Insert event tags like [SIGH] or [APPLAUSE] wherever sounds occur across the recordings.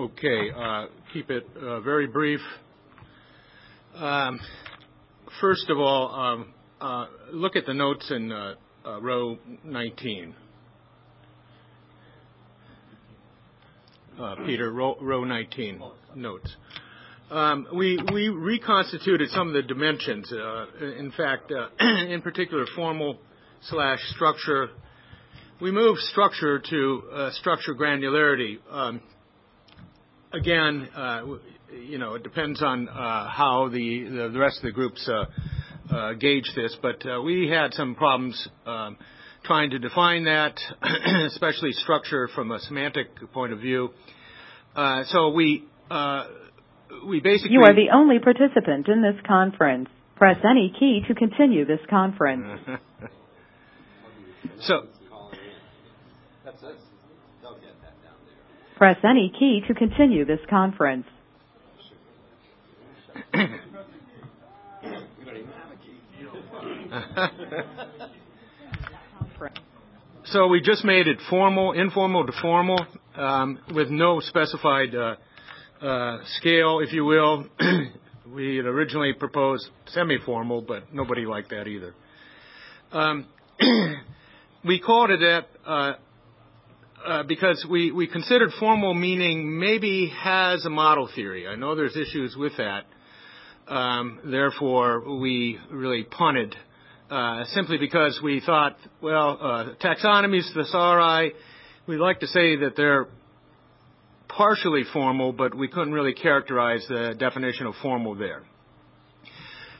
Okay. Uh, keep it uh, very brief. Um, first of all, um, uh, look at the notes in row 19. Peter, row 19 notes. Um, we reconstituted some of the dimensions. In fact, [CLEARS THROAT] in particular, formal slash structure. We moved structure to structure granularity. Again, uh, you know, it depends on uh, how the rest of the groups uh, gauge this, but we had some problems um, trying to define that, [CLEARS THROAT] especially structure from a semantic point of view. Uh so we basically- You are the only participant in this conference. Press any key to continue this conference. [LAUGHS] So- That's it. They'll get that down there. Press any key to continue this conference. [LAUGHS] Key. We just made it formal, informal to formal, um, with no specified uh, uh, scale, if you will. [CLEARS THROAT] We had originally proposed semi-formal, but nobody liked that either. Um, [CLEARS THROAT] we called it that uh, Uh, because we considered formal meaning maybe has a model theory. I know there's issues with that. Um, therefore, we really punted, uh, simply because we thought, well, uh, taxonomies, thesauri, we like to say that they're partially formal, but we couldn't really characterize the definition of formal there.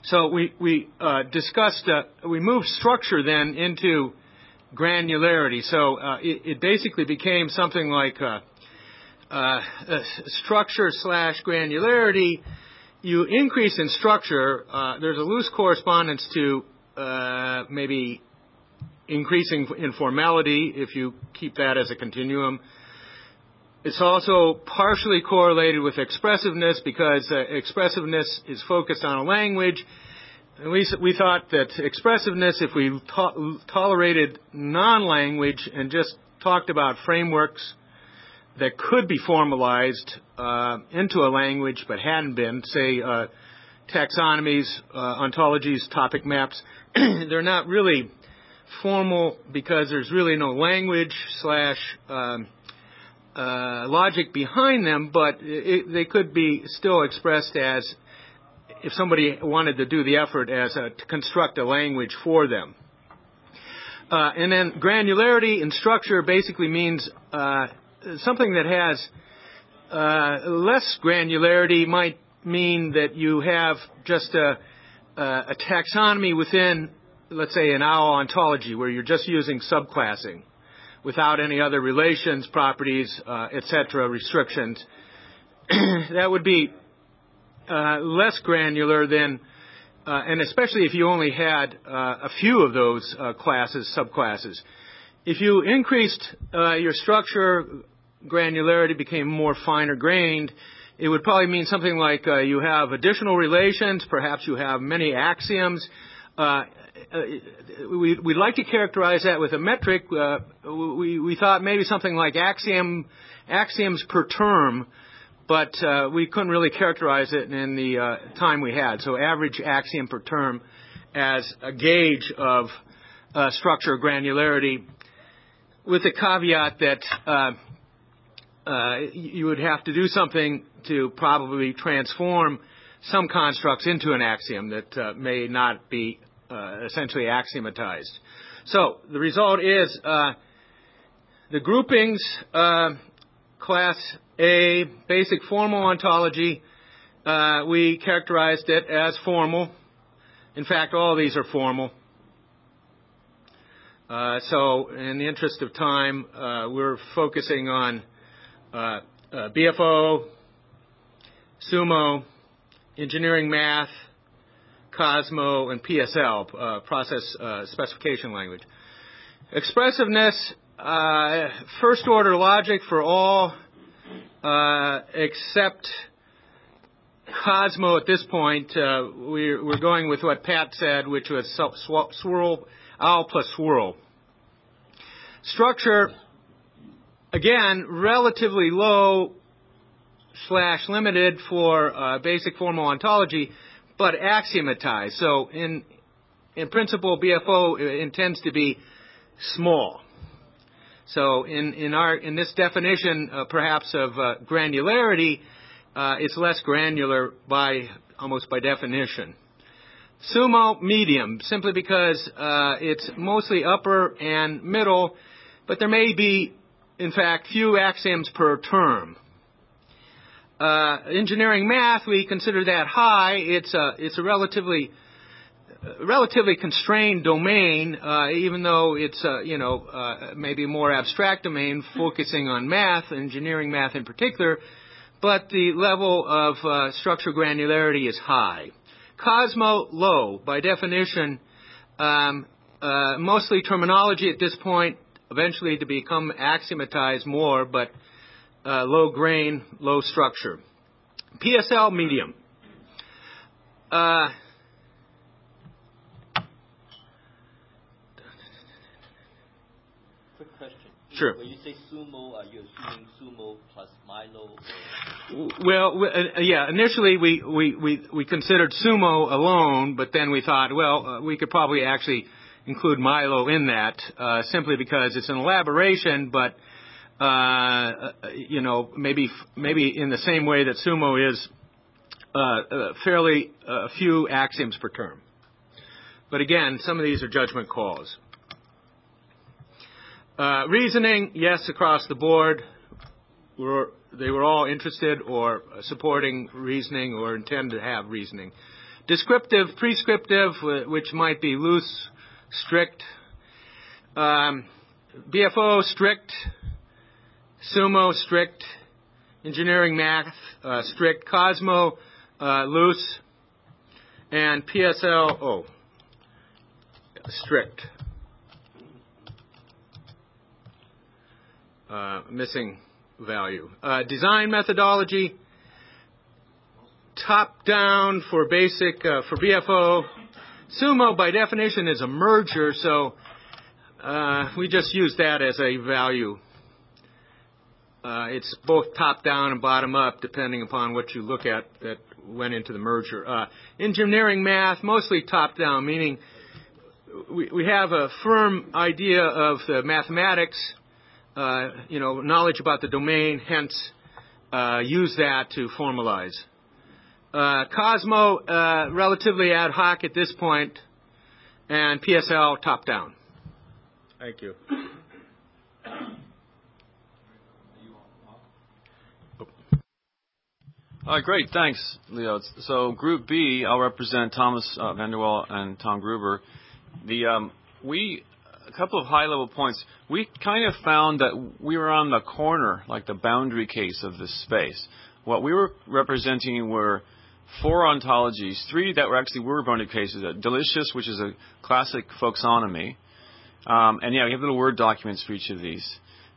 So we, we discussed, we moved structure then into granularity. So uh, it basically became something like uh, uh, structure slash granularity. You increase in structure, uh, there's a loose correspondence to maybe increasing in formality, if you keep that as a continuum. It's also partially correlated with expressiveness because expressiveness is focused on a language. We thought that expressiveness, if we tolerated non-language and just talked about frameworks that could be formalized uh, into a language but hadn't been, say, uh, taxonomies, uh, ontologies, topic maps, [CLEARS THROAT] they're not really formal because there's really no language slash um, logic behind them, but they could be still expressed as if somebody wanted to do the effort to construct a language for them. Uh, and then granularity in structure basically means uh, something that has uh, less granularity might mean that you have just a taxonomy within, let's say, an OWL ontology, where you're just using subclassing without any other relations, properties, uh, et cetera, restrictions. [CLEARS THROAT] That would be Uh, less granular than, uh, and especially if you only had uh, a few of those classes, subclasses. If you increased your structure, granularity became more finer grained, it would probably mean something like you have additional relations, perhaps you have many axioms. We'd like to characterize that with a metric. We thought maybe something like axioms per term, but uh, we couldn't really characterize it in the uh, time we had. So average axiom per term as a gauge of uh, structure granularity with the caveat that you would have to do something to probably transform some constructs into an axiom that may not be essentially axiomatized. So the result is the groupings, class A, basic formal ontology, uh, we characterized it as formal. In fact, all these are formal. Uh, so in the interest of time, uh, we're focusing on BFO, SUMO, engineering math, COSMO, and PSL, process specification language. Expressiveness, first order logic for all except COSMO at this point. We're going with what Pat said, which was OWL plus SWRL. Structure, again, relatively low slash limited for uh, basic formal ontology, but axiomatized. So in in principle, BFO intends to be small. So in in our in this definition, uh, perhaps of uh, granularity, uh, it's less granular by almost by definition. SUMO medium, simply because uh, it's mostly upper and middle, but there may be, in fact, few axioms per term. Uh, engineering math, we consider that high. It's a it's a relatively relatively constrained domain, uh, even though it's uh, you know uh, maybe a more abstract domain [LAUGHS] focusing on math, engineering math in particular. But the level of uh, structure granularity is high. COSMO low, by definition, um, uh, mostly terminology at this point, eventually to become axiomatized more, but uh, low grain, low structure. PSL medium. Uh, Sure. When you say SUMO, are you assuming SUMO plus MILO? Well, uh, yeah. Initially, we, we, we, we considered SUMO alone, but then we thought, well, uh, we could probably actually include MILO in that, uh, simply because it's an elaboration, but uh, uh, you know, maybe maybe in the same way that SUMO is uh, uh, fairly uh, few axioms per term. But again, some of these are judgment calls. Uh, reasoning, yes, across the board. We're, they were all interested or supporting reasoning or intend to have reasoning. Descriptive, prescriptive, which might be loose, strict. Um, BFO, strict. SUMO, strict. Engineering math, uh, strict. COSMO, uh, loose. And PSL, oh, strict. Uh, missing value. Uh, design methodology, top down for basic, uh, for BFO. SUMO by definition is a merger, so uh, we just use that as a value. Uh, it's both top down and bottom up, depending upon what you look at that went into the merger. Uh, engineering math, mostly top down, meaning we, we have a firm idea of the mathematics, uh, you know, knowledge about the domain, hence uh, use that to formalize. Uh, COSMO, uh, relatively ad hoc at this point, and PSL top down. Thank you. All right, great. Thanks, Leo. So Group B, I'll represent Thomas uh, Vander Wal and Tom Gruber. The um, we a couple of high-level points. We kind of found that we were on the corner, like the boundary case of this space. What we were representing were four ontologies, three that were actually were boundary cases. Uh, Delicious, which is a classic folksonomy, um, and yeah, we have little Word documents for each of these.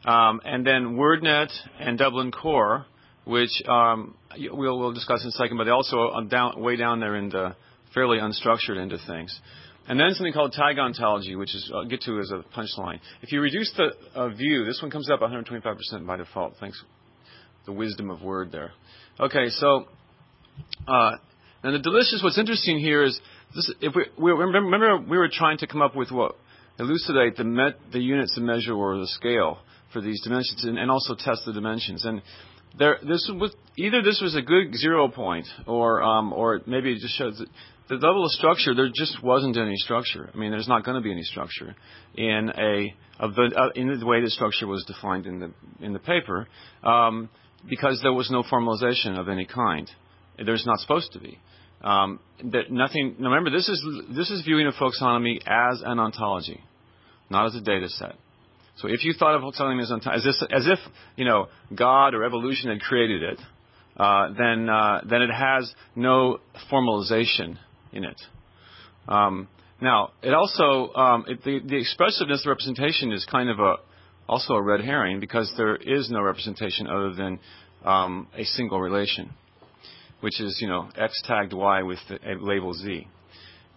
Um, and then WordNet and Dublin Core, which um, we'll, we'll, discuss in a second, but also down, way down there in the fairly unstructured end of things. And then something called tag ontology, which is I'll get to as a punchline. If you reduce the uh, view, this one comes up 125% by default. Thanks, the wisdom of Word there. Okay, so uh, and the delicious. What's interesting here is this, if we, we remember, remember, we were trying to come up with what elucidate the met, the units of measure or the scale for these dimensions, and, and also test the dimensions. And there, this was either this was a good zero point, or um, or maybe it just shows that the level of structure there just wasn't any structure. I mean, there's not going to be any structure in a of the uh, in the way the structure was defined in the in the paper, um, because there was no formalization of any kind. There's not supposed to be. Um, that nothing. Remember, this is this is viewing a folksonomy as an ontology, not as a data set. So if you thought of folksonomy as, as, this, as if you know God or evolution had created it, uh, then uh, then it has no formalization in it. Um, now, it also um, it, the, the expressiveness representation is kind of a also a red herring because there is no representation other than um, a single relation which is you know x tagged y with a label z.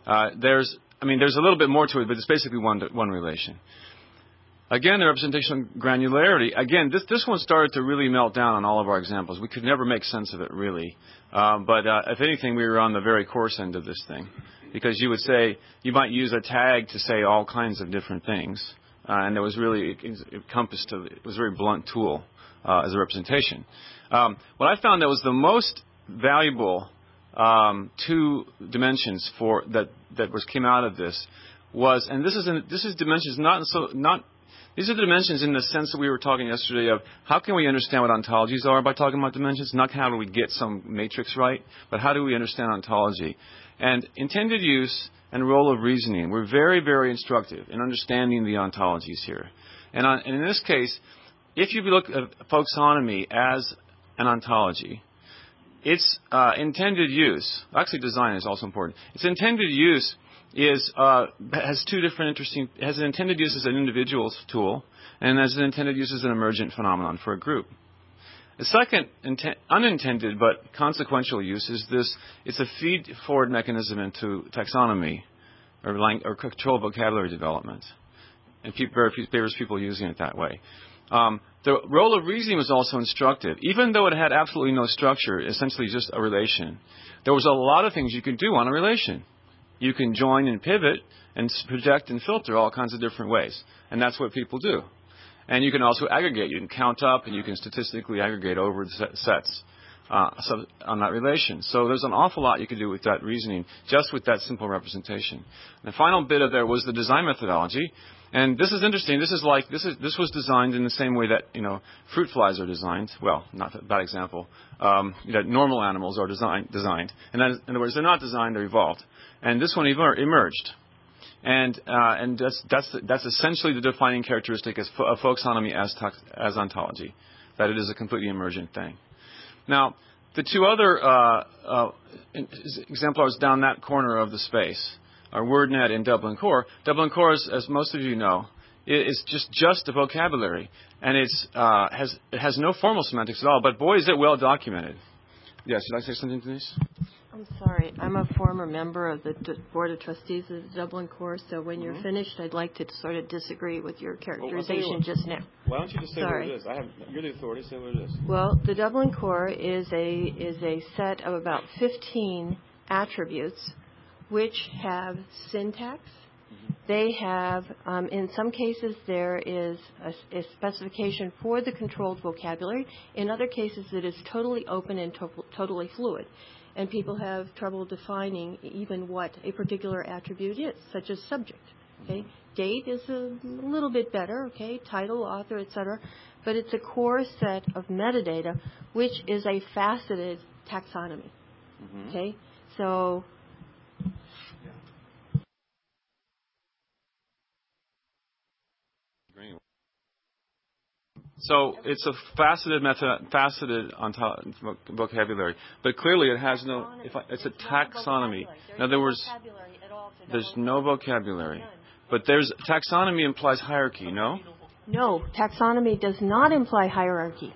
Uh, there's I mean there's a little bit more to it, but it's basically one one relation. Again, the representation of granularity. Again, this this one started to really melt down on all of our examples. We could never make sense of it really, um, but uh, if anything, we were on the very coarse end of this thing, because you would say you might use a tag to say all kinds of different things, uh, and it was really it encompassed. To, it was a very blunt tool uh, as a representation. Um, what I found that was the most valuable um, two dimensions for that that was came out of this was, and this is in, this is dimensions not so not these are the dimensions in the sense that we were talking yesterday of how can we understand what ontologies are by talking about dimensions? Not how do we get some matrix right, but how do we understand ontology? And intended use and role of reasoning were very, very instructive in understanding the ontologies here. And, on, and in this case, if you look at folksonomy as an ontology, its uh, intended use, actually design is also important, its intended use is uh, has two different interesting has an intended use as an individual's tool and has an intended use as an emergent phenomenon for a group. The second inten- unintended but consequential use is this: it's a feed-forward mechanism into taxonomy or, lang- or control vocabulary development, and people, various people using it that way. Um, the role of reasoning was also instructive, even though it had absolutely no structure, essentially just a relation. There was a lot of things you could do on a relation you can join and pivot and project and filter all kinds of different ways. And that's what people do. And you can also aggregate. You can count up and you can statistically aggregate over the sets uh, on that relation. So there's an awful lot you can do with that reasoning just with that simple representation. The final bit of there was the design methodology. And this is interesting. This is like this is this was designed in the same way that you know fruit flies are designed. Well, not a bad example. Um, that normal animals are designed designed. And that is, in other words, they're not designed; they're evolved and this one emer- emerged. And, uh, and that's, that's, that's essentially the defining characteristic of folksonomy as, as ontology, that it is a completely emergent thing. Now, the two other uh, uh, exemplars down that corner of the space are WordNet and Dublin Core. Dublin Core, is, as most of you know, is just just a vocabulary, and it's uh, has it has no formal semantics at all. But boy, is it well documented. Yes, should I say something, Denise? I'm sorry. I'm a former member of the D- Board of Trustees of the Dublin Core, so when you're mm-hmm. finished, I'd like to sort of disagree with your characterization well, just now. Why don't you just say sorry. what it is? I have, you're the authority. Say what it is. Well, the Dublin Core is a is a set of about 15 attributes, which have syntax. Mm-hmm. They have, um, in some cases, there is a, a, specification for the controlled vocabulary. In other cases, it is totally open and to- totally fluid and people have trouble defining even what a particular attribute is, such as subject. Okay, date is a little bit better. Okay, title, author, etc. But it's a core set of metadata, which is a faceted taxonomy. Mm-hmm. Okay, so So it's a faceted method, faceted vocabulary, but clearly it has no. I, it's a taxonomy. In other words, there's no vocabulary, but there's taxonomy implies hierarchy. No. No, taxonomy does not imply hierarchy.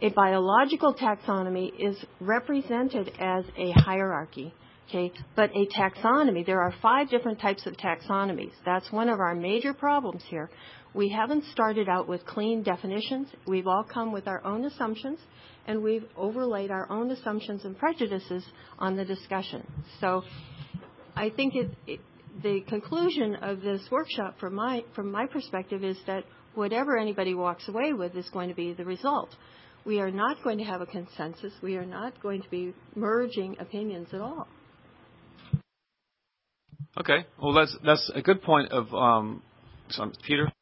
A biological taxonomy is represented as a hierarchy. Okay, but a taxonomy, there are five different types of taxonomies. That's one of our major problems here. We haven't started out with clean definitions. We've all come with our own assumptions, and we've overlaid our own assumptions and prejudices on the discussion. So I think it, it, the conclusion of this workshop from my, from my perspective is that whatever anybody walks away with is going to be the result. We are not going to have a consensus. We are not going to be merging opinions at all. Okay. Well, that's that's a good point of um, Peter.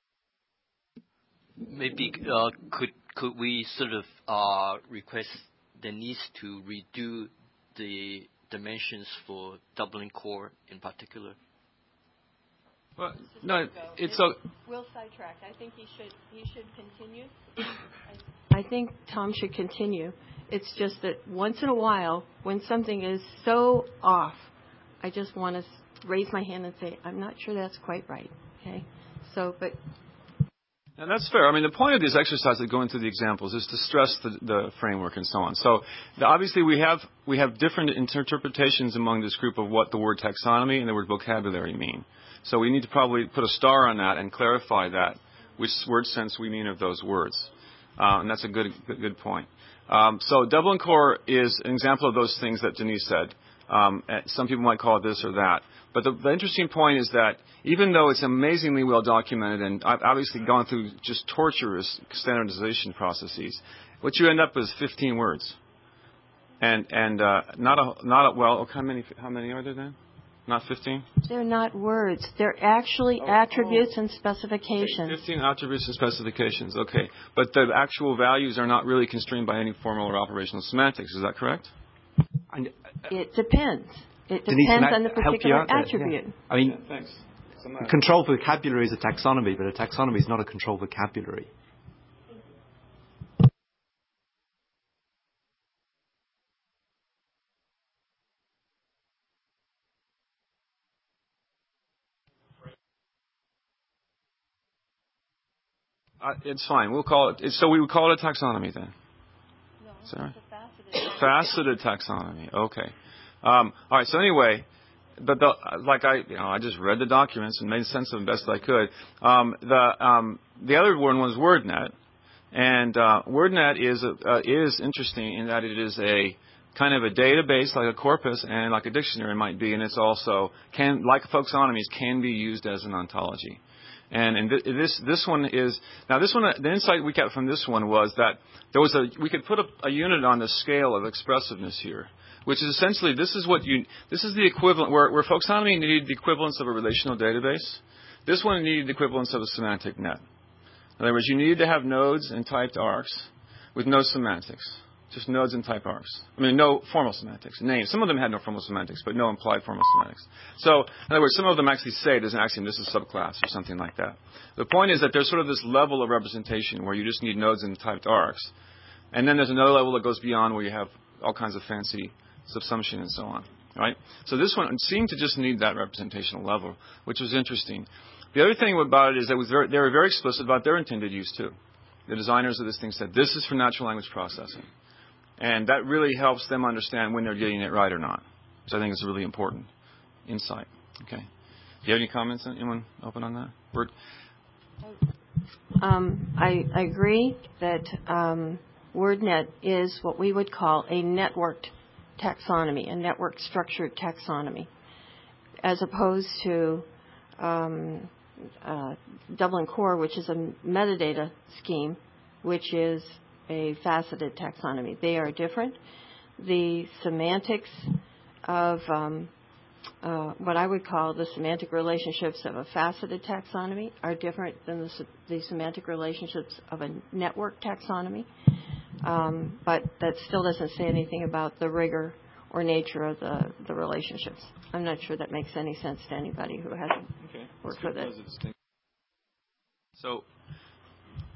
Maybe uh, could could we sort of uh, request Denise to redo the dimensions for Dublin Core in particular? Well, no, it's a. We'll sidetrack. I think he should he should continue. I think Tom should continue. It's just that once in a while, when something is so off, I just want to raise my hand and say, I'm not sure that's quite right. Okay? And that's fair. I mean, the point of these exercises going through the examples is to stress the, the framework and so on. So, the, obviously, we have we have different interpretations among this group of what the word taxonomy and the word vocabulary mean. So, we need to probably put a star on that and clarify that which word sense we mean of those words. Uh, and that's a good, good, point. Um, so Dublin Core is an example of those things that Denise said. Um, some people might call it this or that. But the, the, interesting point is that even though it's amazingly well documented and I've obviously gone through just torturous standardization processes, what you end up with is 15 words. And, and uh, not a, not a, well, how many, how many are there then? Not 15? They're not words. They're actually oh, attributes oh. and specifications. 15 attributes and specifications, okay. But the actual values are not really constrained by any formal or operational semantics. Is that correct? It depends. It Denise, depends on the particular attribute. Yeah. I mean, yeah, thanks. controlled vocabulary is a taxonomy, but a taxonomy is not a controlled vocabulary. Uh, it's fine. We'll call it. So we would call it a taxonomy then. No, Sorry. faceted. faceted taxonomy. Okay. Um, all right. So anyway, but the, like I, you know, I just read the documents and made sense of them best I could. Um, the um, the other one was WordNet, and uh, WordNet is uh, is interesting in that it is a kind of a database like a corpus and like a dictionary might be, and it's also can like folksonomies can be used as an ontology. And, and this this one is now this one the insight we got from this one was that there was a we could put a, a unit on the scale of expressiveness here, which is essentially this is what you this is the equivalent where, where folksonomy needed the equivalence of a relational database. This one needed the equivalence of a semantic net. In other words, you needed to have nodes and typed arcs with no semantics just nodes and type arcs. I mean, no formal semantics. Names. Some of them had no formal semantics, but no implied formal semantics. So, in other words, some of them actually say there's an axiom, this is subclass or something like that. The point is that there's sort of this level of representation where you just need nodes and typed arcs. And then there's another level that goes beyond where you have all kinds of fancy subsumption and so on. Right? So this one seemed to just need that representational level, which was interesting. The other thing about it is that very, they were very explicit about their intended use too. The designers of this thing said, this is for natural language processing. And that really helps them understand when they're getting it right or not, which I think is a really important insight. Okay. Do you have any comments? Anyone open on that? Word? Um, I, I, agree that um, WordNet is what we would call a networked taxonomy, a network structured taxonomy, as opposed to um, uh, Dublin Core, which is a metadata scheme, which is a faceted taxonomy. They are different. The semantics of um, uh, what I would call the semantic relationships of a faceted taxonomy are different than the, the semantic relationships of a network taxonomy. Um, but that still doesn't say anything about the rigor or nature of the, the relationships. I'm not sure that makes any sense to anybody who hasn't okay. worked with it. So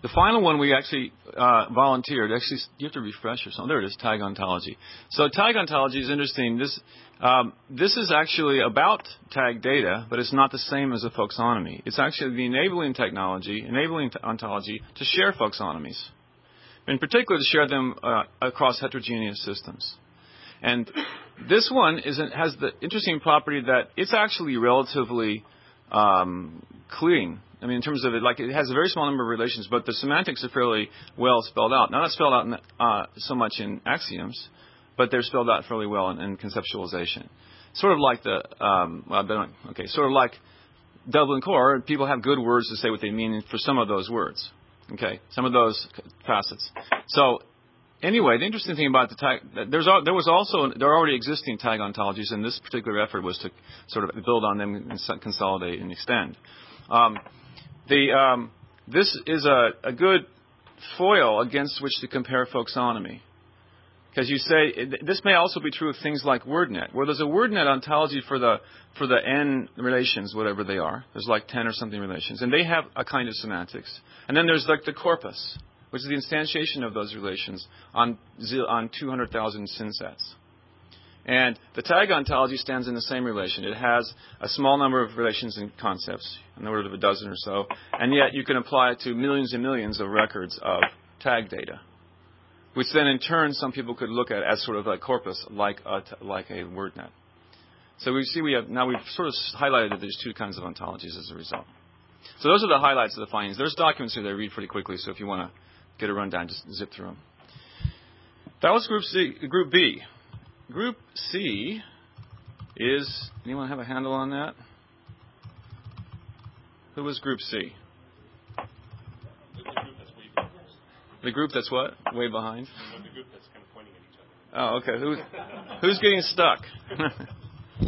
the final one we actually uh, volunteered. Actually, you have to refresh or something. There it is, tag ontology. So tag ontology is interesting. This um, this is actually about tag data, but it's not the same as a folksonomy. It's actually the enabling technology, enabling ontology to share folksonomies. In particular, to share them uh, across heterogeneous systems. And this one is, has the interesting property that it's actually relatively um, clean I mean, in terms of it, like it has a very small number of relations, but the semantics are fairly well spelled out. Not spelled out in, uh, so much in axioms, but they're spelled out fairly well in, in conceptualization. Sort of like the, um, well, okay, sort of like Dublin Core. People have good words to say what they mean for some of those words. Okay, some of those facets. So anyway, the interesting thing about the tag, there's there was also there are already existing tag ontologies, and this particular effort was to sort of build on them and consolidate and extend. Um, the, um, this is a, a good foil against which to compare folksonomy. Because you say this may also be true of things like WordNet, where there's a WordNet ontology for the for the n relations, whatever they are. There's like ten or something relations, and they have a kind of semantics. And then there's like the corpus, which is the instantiation of those relations on on 200,000 synsets. And the tag ontology stands in the same relation. It has a small number of relations and concepts, in the order of a dozen or so, and yet you can apply it to millions and millions of records of tag data, which then in turn some people could look at as sort of a corpus like a, like a WordNet. So we see we have now we've sort of highlighted that there's two kinds of ontologies as a result. so those are the highlights of the findings. There's documents here that I read pretty quickly, so if you want to get a rundown, just zip through them. That was Group C, Group B. Group C is anyone have a handle on that? Who was Group C? The group that's what? Way behind? The group that's kind of pointing at each Oh, okay. Who's who's getting stuck? [LAUGHS]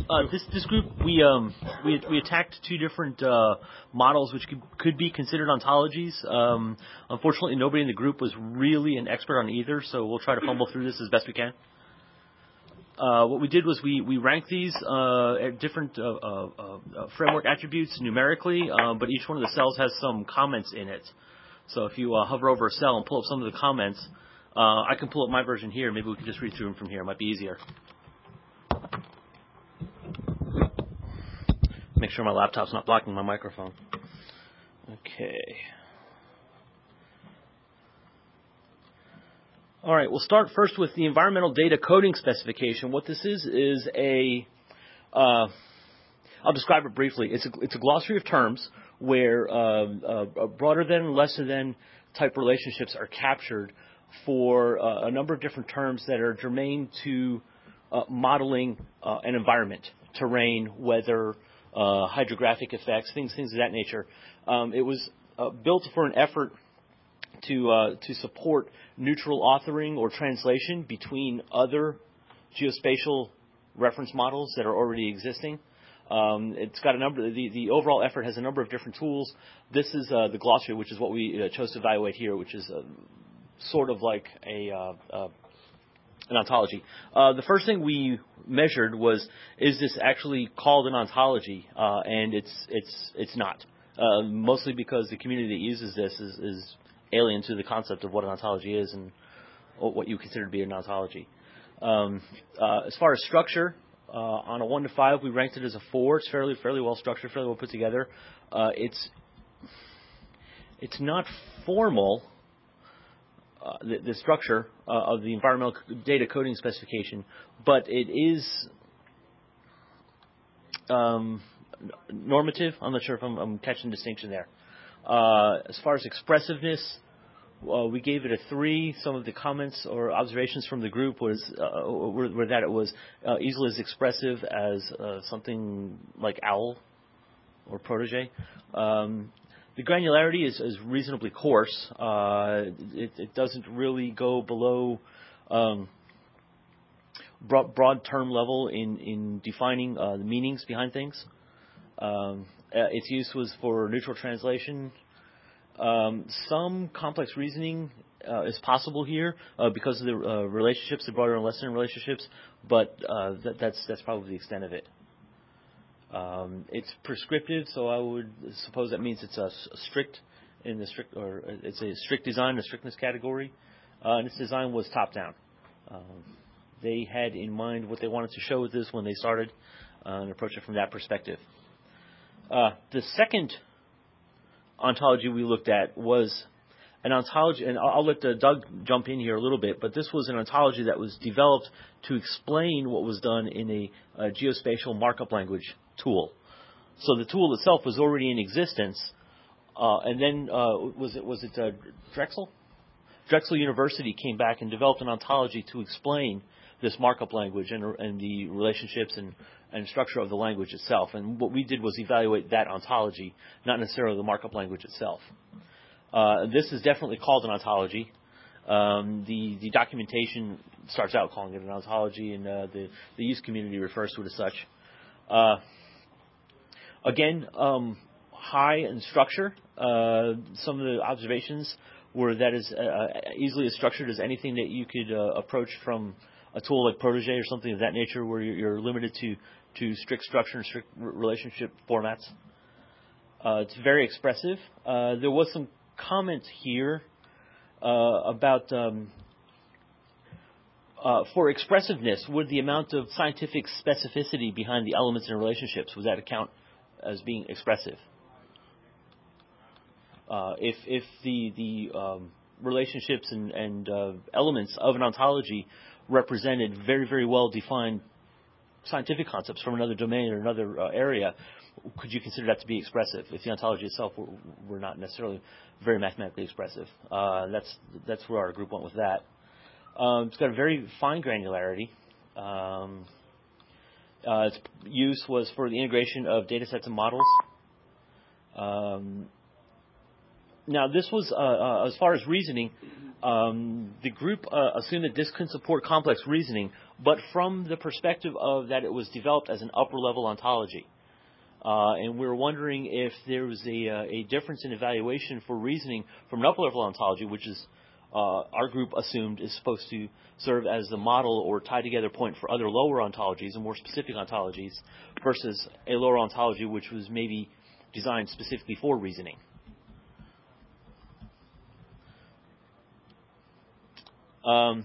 Uh, this this group we um we we attacked two different uh, models which could, could be considered ontologies. Um, unfortunately, nobody in the group was really an expert on either, so we'll try to fumble through this as best we can. Uh, what we did was we, we ranked these uh, at different uh, uh, uh, framework attributes numerically, um, but each one of the cells has some comments in it. So if you uh, hover over a cell and pull up some of the comments, uh, I can pull up my version here. Maybe we can just read through them from here. It might be easier. Make sure my laptop's not blocking my microphone. Okay. All right, we'll start first with the environmental data coding specification. What this is is a, uh, I'll describe it briefly. It's a, it's a glossary of terms where uh, uh, broader than, lesser than type relationships are captured for uh, a number of different terms that are germane to uh, modeling uh, an environment, terrain, weather, uh, hydrographic effects, things things of that nature. Um, it was built for an effort to uh, to support neutral authoring or translation between other geospatial reference models that are already existing. Um, it's got a number. The, the overall effort has a number of different tools. This is uh, the glossary, which is what we uh, chose to evaluate here, which is uh, sort of like a uh, an ontology. Uh, the first thing we measured was is this actually called an ontology, uh, and it's it's it's not. Uh, mostly because the community that uses this is, is alien to the concept of what an ontology is and what you consider to be an ontology. Um, uh, as far as structure, uh, on a one to five, we ranked it as a four. It's fairly fairly well structured, fairly well put together. Uh, it's it's not formal uh, the, the, structure uh, of the environmental data coding specification, but it is um, normative. I'm not sure if I'm, I'm catching distinction there. Uh, as far as expressiveness, uh, we gave it a three. Some of the comments or observations from the group was uh, were, were, that it was uh, easily as expressive as something like OWL or Protege. Um, the granularity is, is reasonably coarse. Uh, it, it, doesn't really go below um, broad, broad, term level in, in defining uh, the meanings behind things. Um, uh, its use was for neutral translation. Um, some complex reasoning uh, is possible here uh, because of the uh, relationships, the broader and lesser relationships, but that, that's that's probably the extent of it. Um, it's prescriptive, so I would suppose that means it's a, a, strict in the strict or it's a strict design, a strictness category. Uh, and its design was top down. Um, they had in mind what they wanted to show with this when they started uh, and approached it from that perspective. Uh, the second ontology we looked at was an ontology, and I'll, let uh, Doug jump in here a little bit, but this was an ontology that was developed to explain what was done in a, a geospatial markup language tool. So the tool itself was already in existence, uh, and then uh, was it was it uh, Drexel? Drexel University came back and developed an ontology to explain this markup language and, and the relationships and, and structure of the language itself. And what we did was evaluate that ontology, not necessarily the markup language itself. Uh, this is definitely called an ontology. Um, the the documentation starts out calling it an ontology, and uh, the the use community refers to it as such. Uh, Again, um, high in structure. Uh, some of the observations were that is uh, easily as structured as anything that you could uh, approach from a tool like Protege or something of that nature, where you're, you're limited to to strict structure and strict relationship formats. Uh, it's very expressive. Uh, there was some comment here uh, about um, uh, for expressiveness, would the amount of scientific specificity behind the elements and relationships, would that account as being expressive. Uh, if if the the um, relationships and, and uh, elements of an ontology represented very very well defined scientific concepts from another domain or another uh, area, could you consider that to be expressive if the ontology itself were, were not necessarily very mathematically expressive? Uh, that's that's where our group went with that. Um, it's got a very fine granularity. Um, uh, its use was for the integration of data sets and models. Um, now, this was uh, uh, as far as reasoning. Um, the group uh, assumed that this could support complex reasoning, but from the perspective of that it was developed as an upper level ontology. Uh, and we were wondering if there was a, uh, a, difference in evaluation for reasoning from an upper level ontology, which is uh, our group assumed is supposed to serve as the model or tie together point for other lower ontologies and more specific ontologies, versus a lower ontology which was maybe designed specifically for reasoning. Um,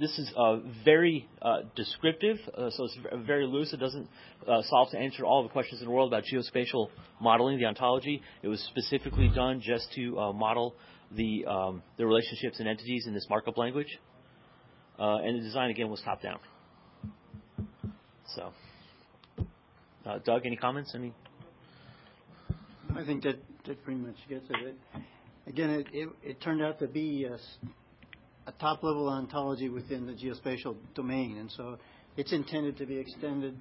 this is uh, very uh, descriptive, uh, so it's very loose. It doesn't uh, solve to answer all the questions in the world about geospatial modeling, the ontology. It was specifically done just to uh, model the um, the relationships and entities in this markup language, uh, and the design again was top down. So, Doug, any comments? Any? I think that that pretty much gets it. Again, it, it, it turned out to be a a top-level ontology within the geospatial domain, and so it's intended to be extended.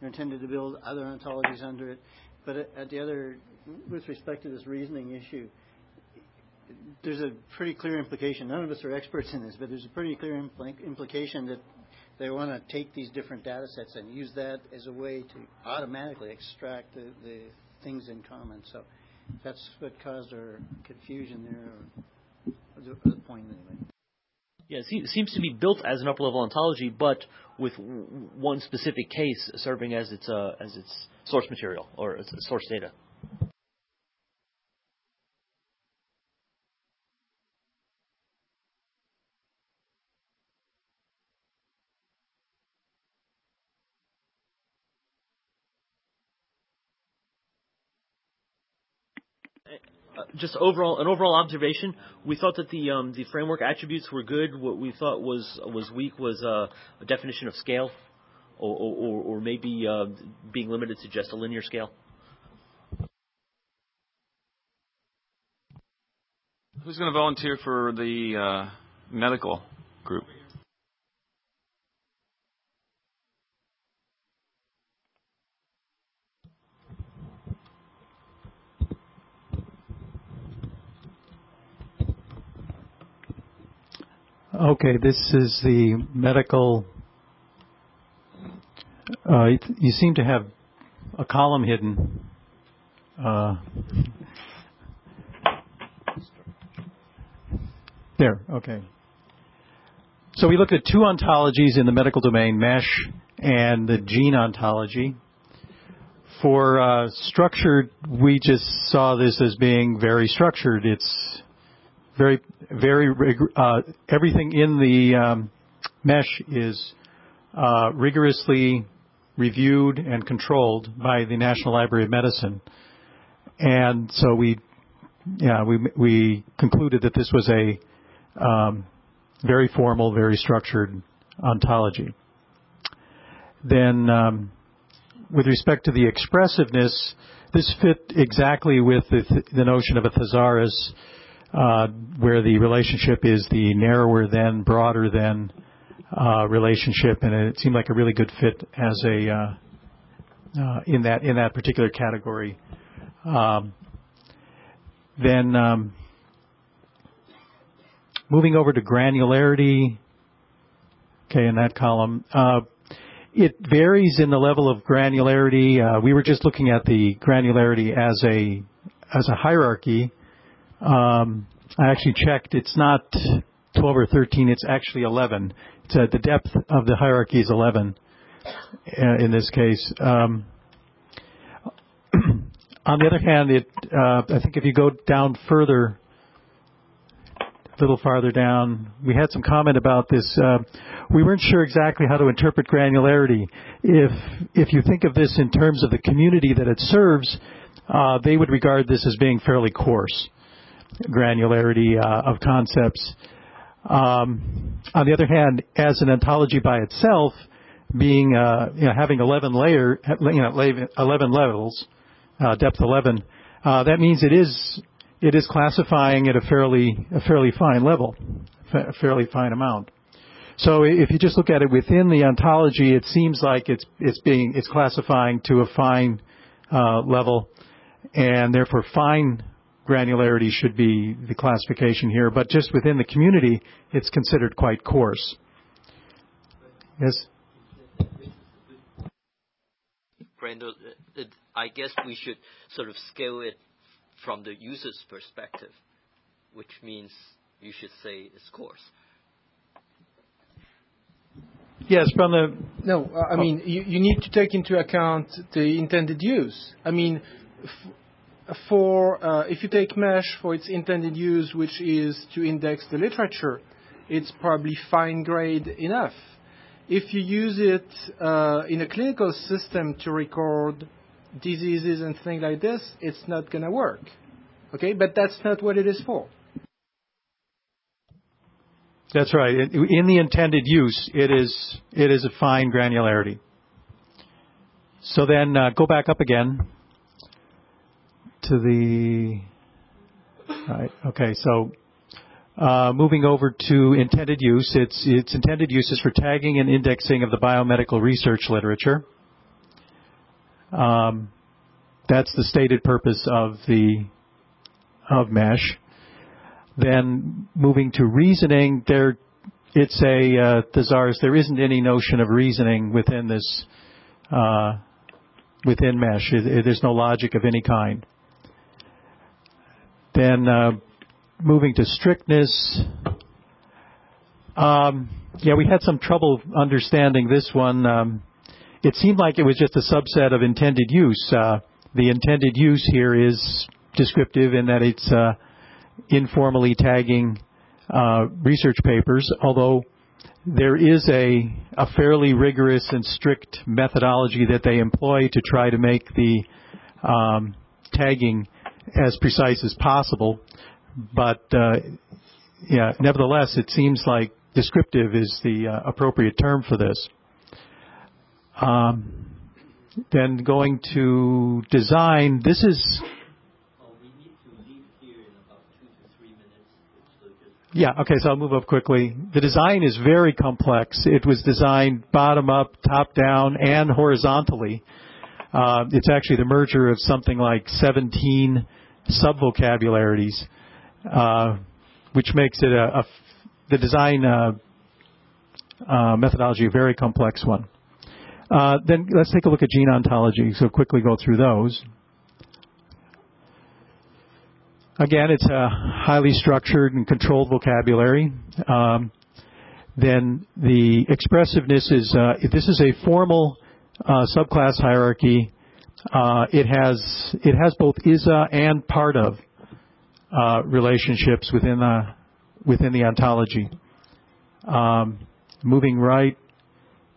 You're intended to build other ontologies under it. But at the other, with respect to this reasoning issue, there's a pretty clear implication. None of us are experts in this, but there's a pretty clear impl- implication that they want to take these different data sets and use that as a way to automatically extract the, the things in common. So that's what caused our confusion there, or the point anyway. Yeah, it seems to be built as an upper level ontology, but with one specific case serving as its uh, as its source material or its source data. Just overall an overall observation, we thought that the um, the framework attributes were good. What we thought was was weak was uh, a definition of scale, or or, or maybe uh, being limited to just a linear scale. Who's going to volunteer for the uh, medical group? Okay, this is the medical. Uh, you seem to have a column hidden. Uh, there, okay. So we looked at two ontologies in the medical domain, MeSH and the gene ontology. For uh, structured, we just saw this as being very structured. It's very, very uh, everything in the um, MeSH is uh, rigorously reviewed and controlled by the National Library of Medicine, and so we, yeah, we we concluded that this was a um, very formal, very structured ontology. Then, um, with respect to the expressiveness, this fit exactly with the, th- the notion of a thesaurus uh, where the relationship is the narrower than, broader than uh, relationship, and it seemed like a really good fit as a uh, uh, in that in that particular category. Um, then um, moving over to granularity, okay, in that column. Uh, it varies in the level of granularity. Uh, we were just looking at the granularity as a as a hierarchy, um, I actually checked. It's not 12 or 13. It's actually 11. It's uh, the depth of the hierarchy is 11 uh, in this case. Um, [CLEARS THROAT] on the other hand, it uh, I think if you go down further, a little farther down, we had some comment about this. Uh, we weren't sure exactly how to interpret granularity. If if you think of this in terms of the community that it serves, uh, they would regard this as being fairly coarse granularity uh, of concepts. Um, on the other hand, as an ontology by itself, being uh, you know, having 11 layer, you know, 11 levels, uh, depth 11, uh, that means it is it is classifying at a fairly a fairly fine level, a fairly fine amount. So if you just look at it within the ontology, it seems like it's it's being it's classifying to a fine uh, level, and therefore fine granularity should be the classification here. But just within the community, it's considered quite coarse. Yes. Brando, I guess we should sort of scale it from the user's perspective, which means you should say it's coarse. Yes, from the. No, I mean, you, you need to take into account the intended use. I mean, f- for uh, if you take MeSH for its intended use, which is to index the literature, it's probably fine grade enough. If you use it uh, in a clinical system to record diseases and things like this, it's not going to work. Okay, but that's not what it is for. That's right. In the intended use, it is it is a fine granularity. So then uh, go back up again to the. Right. Okay. So uh, moving over to intended use, its its intended use is for tagging and indexing of the biomedical research literature. Um, that's the stated purpose of the of MeSH. Then moving to reasoning, there it's a uh. There isn't any notion of reasoning within this uh, within MeSH. There's no logic of any kind. Then uh, moving to strictness. Um, yeah, we had some trouble understanding this one. Um, it seemed like it was just a subset of intended use. Uh, the intended use here is descriptive in that it's uh, informally tagging uh, research papers, although there is a, a fairly rigorous and strict methodology that they employ to try to make the um, tagging as precise as possible. But uh, yeah, nevertheless, it seems like descriptive is the uh, appropriate term for this. Um, then going to design, this is Yeah. Okay. So I'll move up quickly. The design is very complex. It was designed bottom up, top down, and horizontally. Uh, it's actually the merger of something like 17 subvocabularies, uh, which makes it a, the design uh, uh methodology a very complex one. Uh, then let's take a look at gene ontology. So quickly go through those. Again, it's a highly structured and controlled vocabulary. Um, then the expressiveness is uh, this is a formal uh, subclass hierarchy. Uh, it has it has both ISA and part of uh, relationships within the within the ontology. Um, moving right,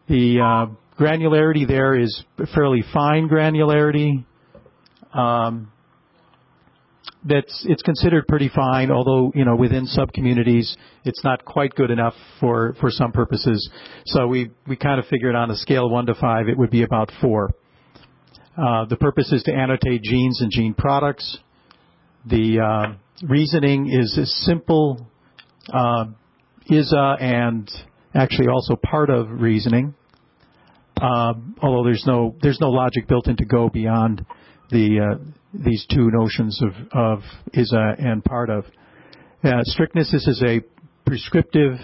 the uh, granularity there is fairly fine granularity. Um, that's it's considered pretty fine, although you know within sub communities it's not quite good enough for for some purposes. So we we kind of figured on a scale one to five it would be about four. Uh, the purpose is to annotate genes and gene products. The uh, reasoning is a simple uh, ISA and actually also part of reasoning. Um, although there's no there's no logic built in to go beyond the uh, these two notions of, of ISA and part of. Uh, strictness this is a prescriptive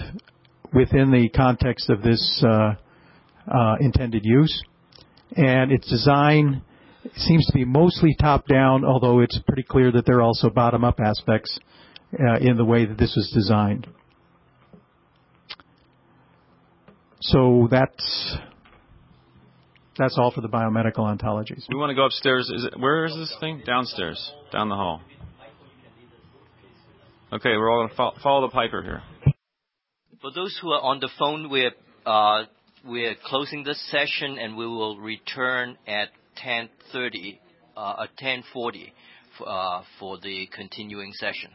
within the context of this uh, uh, intended use, and its design seems to be mostly top down, although it's pretty clear that there are also bottom up aspects uh, in the way that this was designed. So that's that's all for the biomedical ontologies. We want to go upstairs. Is it, where is this thing? Downstairs, down the hall. Okay, we're all going to fo- follow the piper here. For those who are on the phone, we're uh, we're closing this session and we will return at 10:30, uh, at 10:40 uh, for the continuing session.